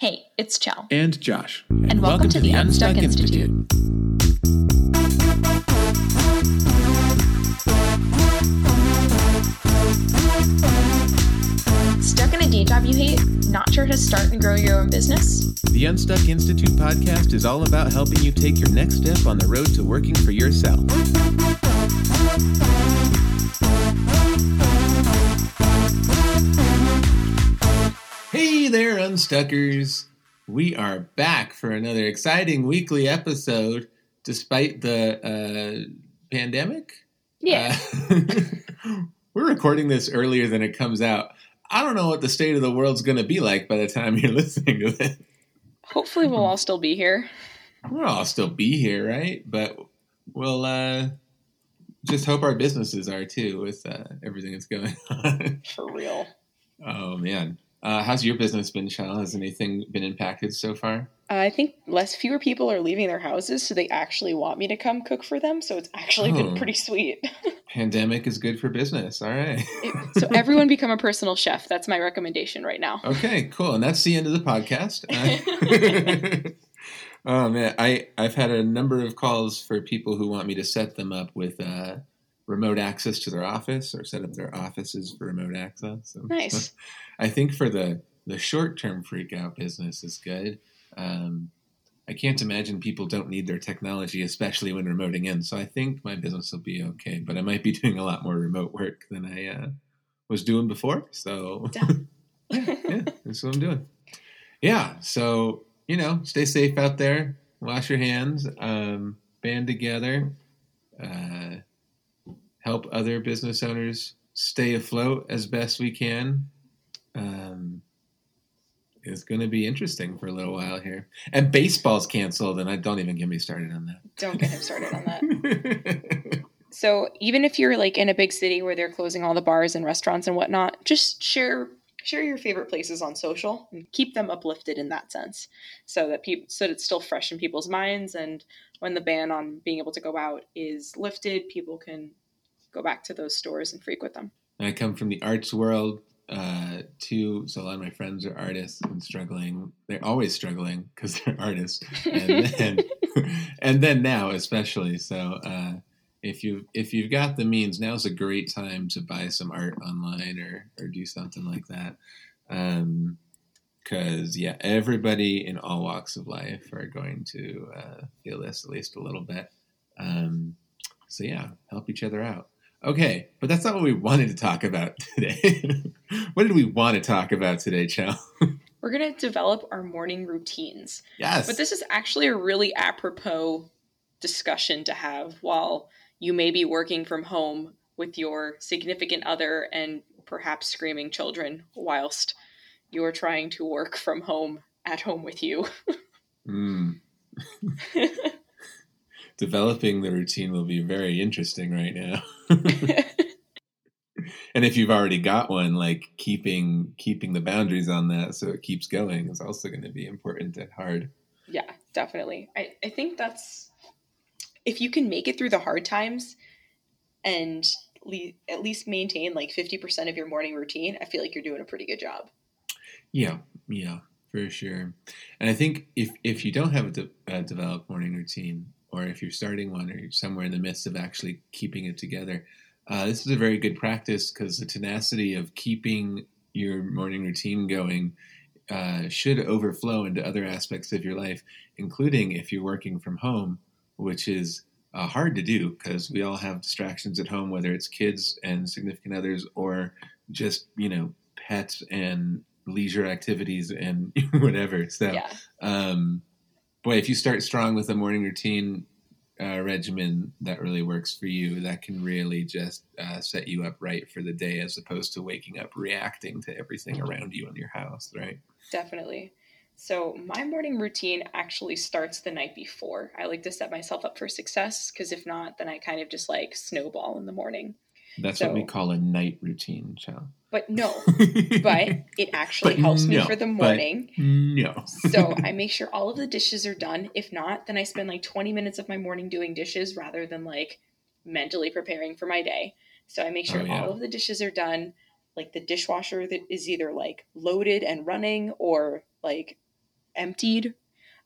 Hey, it's Chell. And Josh. And, welcome, to, the Unstuck, Institute. Stuck in a day job you hate? Not sure how to start and grow your own business? The Unstuck Institute podcast is all about helping you take your next step on the road to working for yourself. There, Unstuckers. We are back for another exciting weekly episode despite the uh, pandemic. Yeah. Uh, we're recording this earlier than it comes out. I don't know what the state of the world's going to be like by the time you're listening to this. Hopefully, we'll all still be here. We'll all still be here, right? But we'll uh, just hope our businesses are too with uh, everything that's going on. For real. oh, man. Uh, how's your business been, Shell? Has anything been impacted so far? I think less fewer people are leaving their houses, so they actually want me to come cook for them. So it's actually been Oh. pretty sweet. Pandemic is good for business. All right. so everyone become a personal chef. That's my recommendation right now. Okay, cool. And that's the end of the podcast. Uh, oh man, I I've had a number of calls for people who want me to set them up with uh, remote access to their office or set up their offices for remote access. Nice. I think for the the short term freak out business is good. Um, I can't imagine people don't need their technology, especially when remoting in. So I think my business will be okay, but I might be doing a lot more remote work than I uh, was doing before. So yeah, yeah, that's what I'm doing. Yeah, so you know, stay safe out there. Wash your hands. Um, band together. Uh, help other business owners stay afloat as best we can. Um, it's going to be interesting for a little while here. And baseball's canceled, and I don't even get me started on that. Don't get him started on that. So even if you're like in a big city where they're closing all the bars and restaurants and whatnot, just share share your favorite places on social and keep them uplifted in that sense, so that people so that it's still fresh in people's minds. And when the ban on being able to go out is lifted, people can go back to those stores and frequent them. I come from the arts world uh, too, so a lot of my friends are artists and struggling. They're always struggling because they're artists, and then and then now especially. So uh, if you if you've got the means, now's a great time to buy some art online or or do something like that. Um, because yeah, everybody in all walks of life are going to uh, feel this at least a little bit. Um, so yeah, help each other out. Okay, but that's not what we wanted to talk about today. what did we want to talk about today, Chow? We're gonna develop our morning routines. Yes. But this is actually a really apropos discussion to have while you may be working from home with your significant other and perhaps screaming children whilst you're trying to work from home at home with you. Mm. Developing the routine will be very interesting right now. and if you've already got one, like keeping keeping the boundaries on that so it keeps going is also going to be important and hard. yeah, definitely. I, I think that's if you can make it through the hard times and le- at least maintain like 50% of your morning routine, I feel like you're doing a pretty good job. Yeah, yeah, for sure. And I think if if you don't have a, de- a developed morning routine, or if you're starting one, or you're somewhere in the midst of actually keeping it together, uh, this is a very good practice because the tenacity of keeping your morning routine going uh, should overflow into other aspects of your life, including if you're working from home, which is uh, hard to do because we all have distractions at home, whether it's kids and significant others, or just you know pets and leisure activities and whatever. So, Yeah. um, boy, if you start strong with a morning routine uh, regimen that really works for you, that can really just uh, set you up right for the day, as opposed to waking up reacting to everything around you in your house, right? Definitely. So, my morning routine actually starts the night before. I like to set myself up for success because if not, then I kind of just like snowball in the morning. That's what we call a night routine, Chow. But no, but it actually But helps me for the morning. no. so, I make sure all of the dishes are done. If not, then I spend like 20 minutes of my morning doing dishes rather than like mentally preparing for my day. So, I make sure Oh, yeah. all of the dishes are done. Like the dishwasher that is either like loaded and running or like emptied.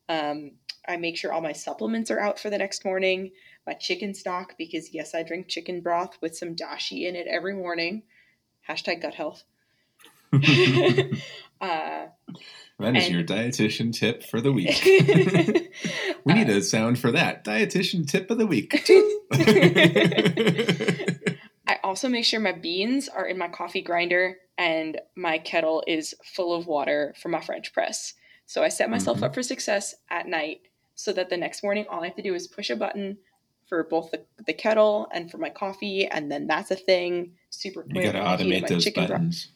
Um, I make sure all my supplements are out for the next morning. My chicken stock, because yes, I drink chicken broth with some dashi in it every morning. Hashtag gut health. uh, that is and- your dietitian tip for the week. we need a sound for that. Dietitian tip of the week. I also make sure my beans are in my coffee grinder and my kettle is full of water for my French press. So I set myself Mhm. up for success at night so that the next morning all I have to do is push a button for both the, the kettle and for my coffee, and then that's a thing. Super quick. you gotta automate those broth. buttons.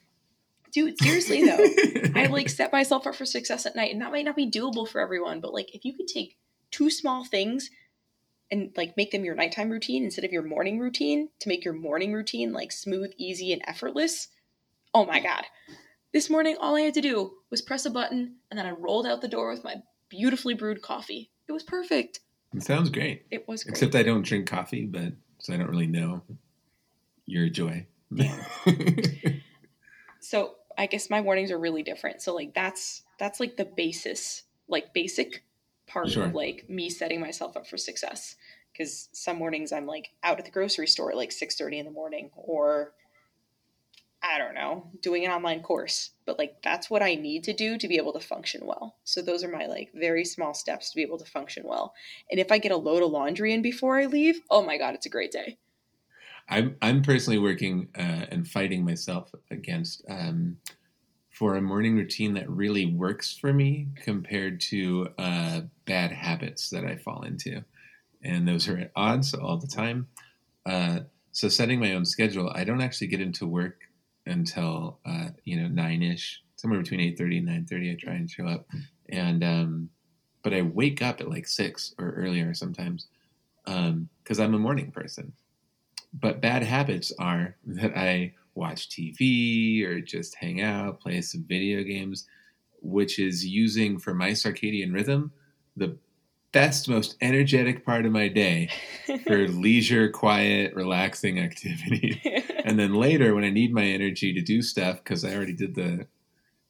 Dude, seriously though. I like set myself up for success at night, and that might not be doable for everyone, but like if you could take two small things and like make them your nighttime routine instead of your morning routine to make your morning routine like smooth, easy, and effortless. Oh my god. This morning all I had to do was press a button and then I rolled out the door with my beautifully brewed coffee. It was perfect. It sounds great. It was great. Except I don't drink coffee, but so I don't really know your joy. so I guess my mornings are really different. So like that's that's like the basis, like basic part Sure. of like me setting myself up for success. Because some mornings I'm like out at the grocery store at like six thirty in the morning, or I don't know, doing an online course. But like that's what I need to do to be able to function well. So those are my like very small steps to be able to function well. And if I get a load of laundry in before I leave, oh my god, it's a great day. I'm I'm personally working uh, and fighting myself against um, for a morning routine that really works for me compared to uh, bad habits that I fall into, and those are at odds all the time. Uh, so setting my own schedule, I don't actually get into work until uh, you know nine ish, somewhere between eight thirty and nine thirty. I try and show up, and um, but I wake up at like six or earlier sometimes because I'm a morning person but bad habits are that I watch TV or just hang out, play some video games, which is using for my circadian rhythm the best, most energetic part of my day for leisure, quiet, relaxing activity. and then later, when I need my energy to do stuff, because I already did the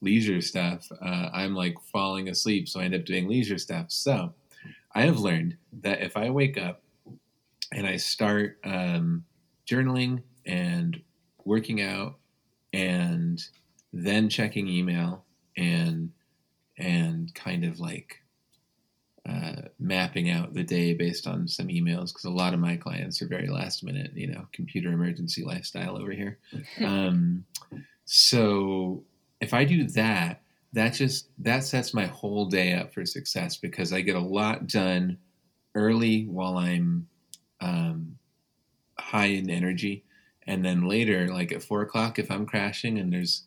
leisure stuff, uh, I'm like falling asleep. So I end up doing leisure stuff. So I have learned that if I wake up and I start um, journaling and working out and then checking email and and kind of like uh, mapping out the day based on some emails because a lot of my clients are very last minute, you know, computer emergency lifestyle over here. um, so if I do that, that just that sets my whole day up for success because I get a lot done early while I'm um, high in energy, and then later, like at four o'clock, if I'm crashing and there's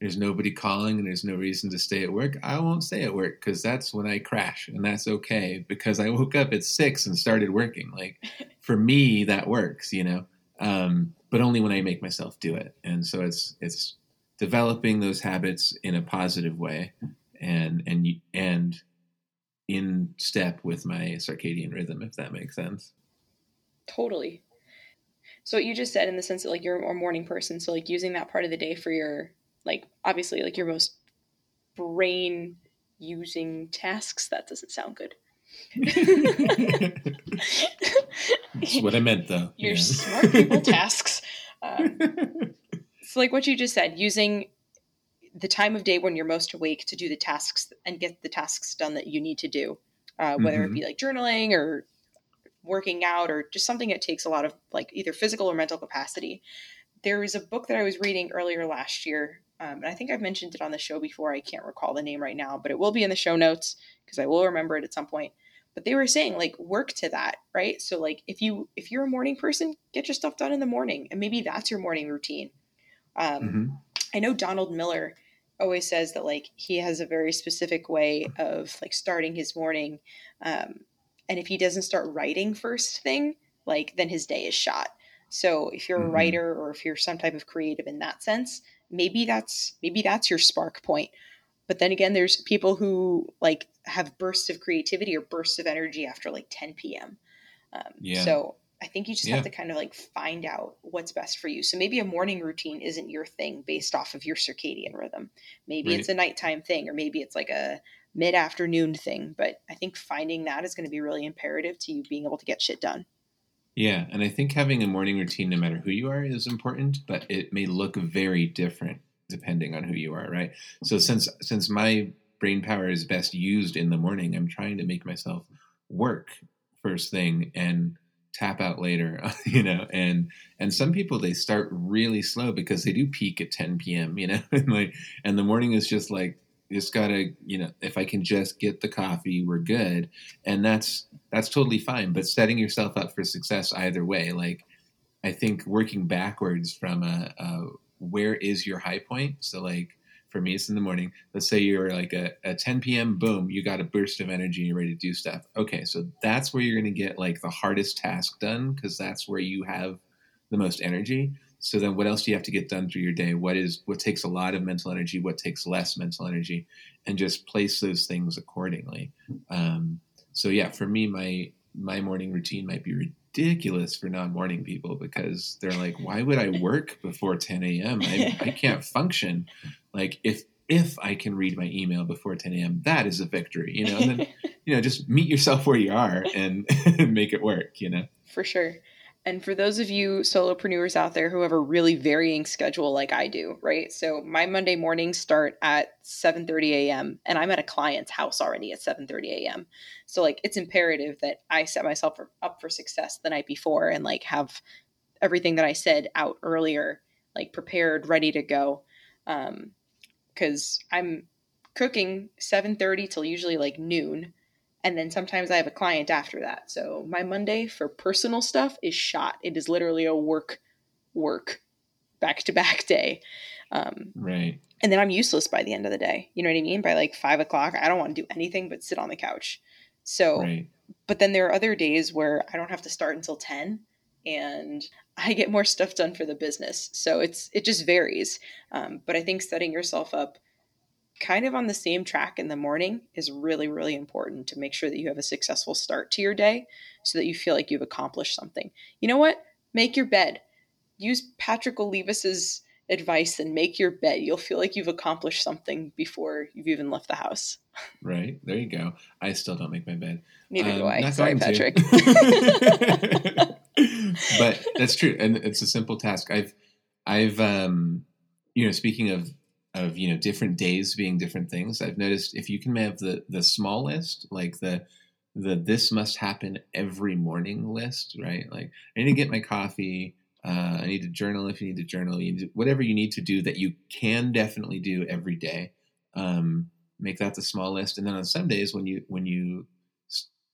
there's nobody calling and there's no reason to stay at work, I won't stay at work because that's when I crash, and that's okay because I woke up at six and started working. Like for me, that works, you know, um, but only when I make myself do it, and so it's it's developing those habits in a positive way, and and and in step with my circadian rhythm, if that makes sense. Totally. So what you just said in the sense that like you're a morning person, so like using that part of the day for your like obviously like your most brain using tasks. That doesn't sound good. That's what I meant, though. your Yeah. smart people tasks. Um, so like what you just said, using the time of day when you're most awake to do the tasks and get the tasks done that you need to do, uh, whether it be like journaling or working out or just something that takes a lot of like either physical or mental capacity. There was a book that I was reading earlier last year, um, and I think I've mentioned it on the show before. I can't recall the name right now, but it will be in the show notes because I will remember it at some point. But they were saying like work to that, right? So like if you if you're a morning person, get your stuff done in the morning, and maybe that's your morning routine. Um, Mhm. I know Donald Miller always says that like he has a very specific way of like starting his morning, um, and if he doesn't start writing first thing, like then his day is shot. So if you're a Mhm. writer or if you're some type of creative in that sense, maybe that's maybe that's your spark point. But then again, there's people who like have bursts of creativity or bursts of energy after like 10 p.m. Um, Yeah. So I think you just Yeah. have to kind of like find out what's best for you. So maybe a morning routine isn't your thing based off of your circadian rhythm. Maybe Right. it's a nighttime thing, or maybe it's like a mid afternoon thing. But I think finding that is going to be really imperative to you being able to get shit done. Yeah, and I think having a morning routine, no matter who you are, is important, but it may look very different depending on who you are, right? So since since my brain power is best used in the morning, I'm trying to make myself work first thing and tap out later, you know. And and some people they start really slow because they do peak at 10 p.m., you know, and like and the morning is just like just gotta you know if i can just get the coffee we're good. And that's that's totally fine but setting yourself up for success either way like i think working backwards from a, a where is your high point? So like for me it's in the morning. Let's say you're like a, a 10 p.m boom you got a burst of energy and you're ready to do stuff. Okay so that's where you're to get like the hardest task done because that's where you have the most energy so then what else do you have to get done through your day? What is what takes a lot of mental energy what takes less mental energy? And just place those things accordingly. Um, so yeah for me my my morning routine might be ridiculous for non-morning people because they're like why would i work before 10 a.m I, I can't function. Like if if i can read my email before 10 a.m that is a victory you know? And then you know just meet yourself where you are and make it work you know? For sure and for those of you solopreneurs out there who have a really varying schedule like I do, right? So my Monday mornings start at 7:30 a.m. and I'm at a client's house already at 7:30 a.m. So like it's imperative that I set myself up for success the night before and like have everything that I said out earlier like prepared, ready to go. Um cuz I'm cooking 7:30 till usually like noon and then sometimes I have a client after that. So my Monday for personal stuff is shot. It is literally a work, work, back to back day. Um, right. And then I'm useless by the end of the day. You know what I mean? By like five o'clock, I don't want to do anything but sit on the couch. So, right. but then there are other days where I don't have to start until 10 and I get more stuff done for the business. So it's, it just varies. Um, but I think setting yourself up kind of on the same track in the morning is really, really important to make sure that you have a successful start to your day so that you feel like you've accomplished something. You know what? Make your bed. Use Patrick Olivas's advice and make your bed. You'll feel like you've accomplished something before you've even left the house. Right. There you go. I still don't make my bed. Neither um, do I. Sorry, Patrick. but that's true. And it's a simple task. I've I've um you know, speaking of of you know different days being different things. I've noticed if you can have the the small list like the the this must happen every morning list right? Like i need to get my coffee uh, i need to journal if you need to journal you to, whatever you need to do that you can definitely do every day um, make that the small list. And then on some days when you when you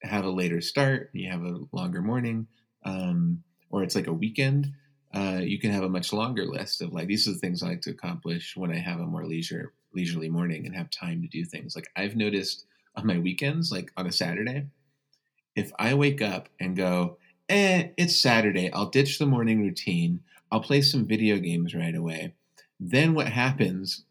have a later start you have a longer morning um, or it's like a weekend uh, you can have a much longer list of like these are the things I like to accomplish when I have a more leisure leisurely morning and have time to do things. Like I've noticed on my weekends, like on a Saturday, if I wake up and go, eh, it's Saturday, I'll ditch the morning routine, I'll play some video games right away. Then what happens,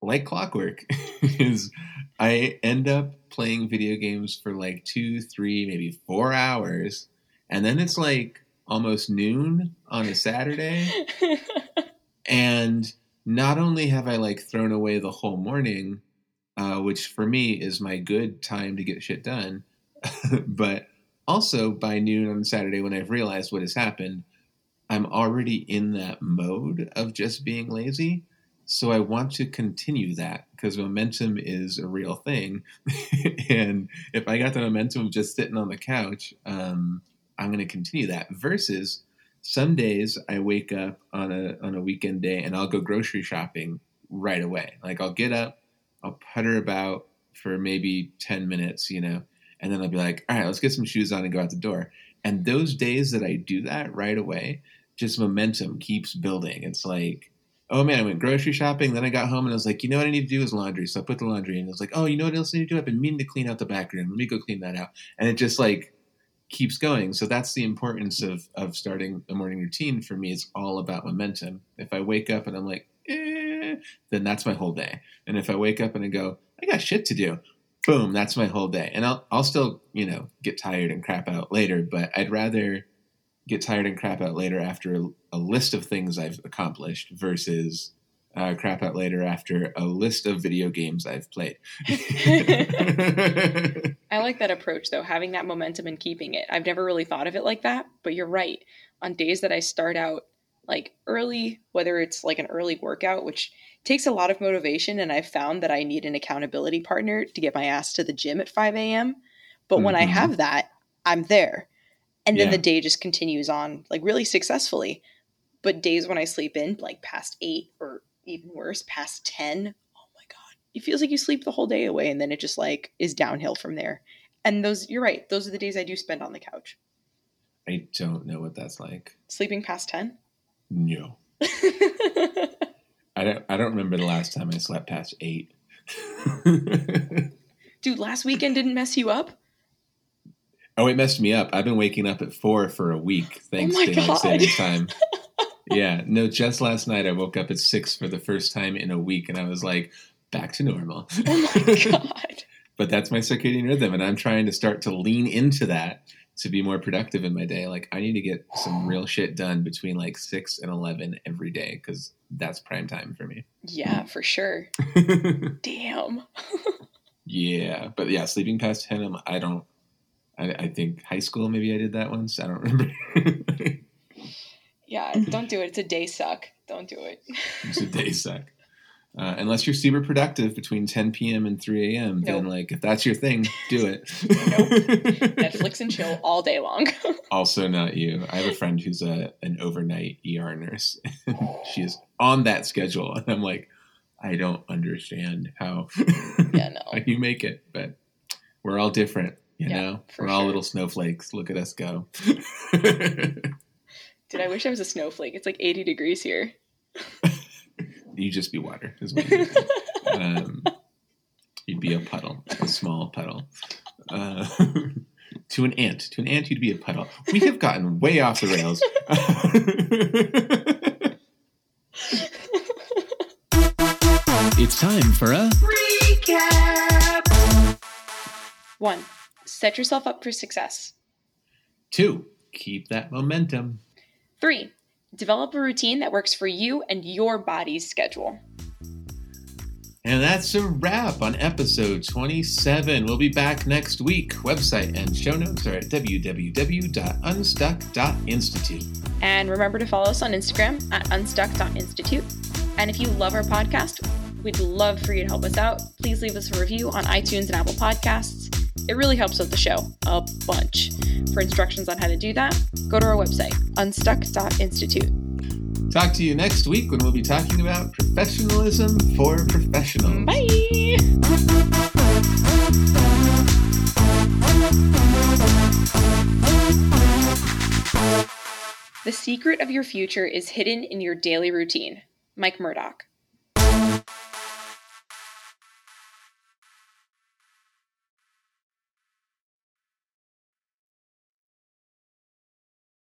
like clockwork, is I end up playing video games for like two, three, maybe four hours. And then it's like almost noon on a Saturday. and not only have I like thrown away the whole morning, uh, which for me is my good time to get shit done, but also by noon on Saturday when I've realized what has happened, I'm already in that mode of just being lazy. So I want to continue that because momentum is a real thing. and if I got the momentum of just sitting on the couch, um, I'm going to continue that. Versus some days I wake up on a on a weekend day and I'll go grocery shopping right away. Like I'll get up, I'll putter about for maybe 10 minutes, you know, and then I'll be like, all right, let's get some shoes on and go out the door. And those days that I do that right away, just momentum keeps building. It's like, oh man, I went grocery shopping. Then I got home and I was like, you know what I need to do is laundry. So I put the laundry in. I was like, oh, you know what else I need to do? I've been meaning to clean out the back room. Let me go clean that out. And it just like keeps going. So that's the importance of of starting a morning routine for me. It's all about momentum. If I wake up and I'm like, eh, then that's my whole day. And if I wake up and I go, I got shit to do, boom, that's my whole day. And I'll I'll still you know get tired and crap out later, but I'd rather get tired and crap out later after a, a list of things I've accomplished versus uh, crap out later after a list of video games I've played. I like that approach though, having that momentum and keeping it. I've never really thought of it like that, but you're right. On days that I start out like early, whether it's like an early workout, which takes a lot of motivation, and I've found that I need an accountability partner to get my ass to the gym at 5 a.m. But mm-hmm. when I mm-hmm. have that, I'm there. And then yeah. the day just continues on like really successfully. But days when I sleep in, like past eight or even worse, past 10, oh my God, it feels like you sleep the whole day away and then it just like is downhill from there. And those, you're right, those are the days I do spend on the couch. I don't know what that's like. Sleeping past 10? No. I don't I don't remember the last time I slept past eight. Dude, last weekend didn't mess you up? Oh, it messed me up. I've been waking up at four for a week oh thanks oh to daylight saving time. yeah, no, just last night I woke up at six for the first time in a week, and I was like, back to normal. Oh my god! but that's my circadian rhythm, and I'm trying to start to lean into that to be more productive in my day. Like, I need to get some real shit done between like six and eleven every day because that's prime time for me. Yeah, for sure. Damn. yeah, but yeah, sleeping past ten, I don't I, I think high school maybe I did that once. I don't remember. yeah, don't do it. It's a day suck. Don't do it. it's a day suck. Uh, unless you're super productive between 10 p.m. and 3 a.m., nope. then like if that's your thing, do it. nope. Netflix and chill all day long. also, not you. I have a friend who's a an overnight ER nurse. she is on that schedule, and I'm like, I don't understand how. yeah, no. how you make it, but we're all different. You yeah, know, we're sure. all little snowflakes. Look at us go. Dude, I wish I was a snowflake. It's like 80 degrees here. You'd just be water. um, you'd be a puddle, a small puddle. Uh, to an ant, to an ant, you'd be a puddle. We have gotten way off the rails. it's time for a recap. One set yourself up for success. Two, keep that momentum. Three, develop a routine that works for you and your body's schedule. And that's a wrap on episode 27. We'll be back next week. Website and show notes are at www.unstuck.institute. And remember to follow us on Instagram at unstuck.institute. And if you love our podcast, we'd love for you to help us out. Please leave us a review on iTunes and Apple Podcasts. It really helps out the show a bunch. For instructions on how to do that, go to our website, unstuck.institute. Talk to you next week when we'll be talking about professionalism for professionals. Bye. The secret of your future is hidden in your daily routine. Mike Murdock.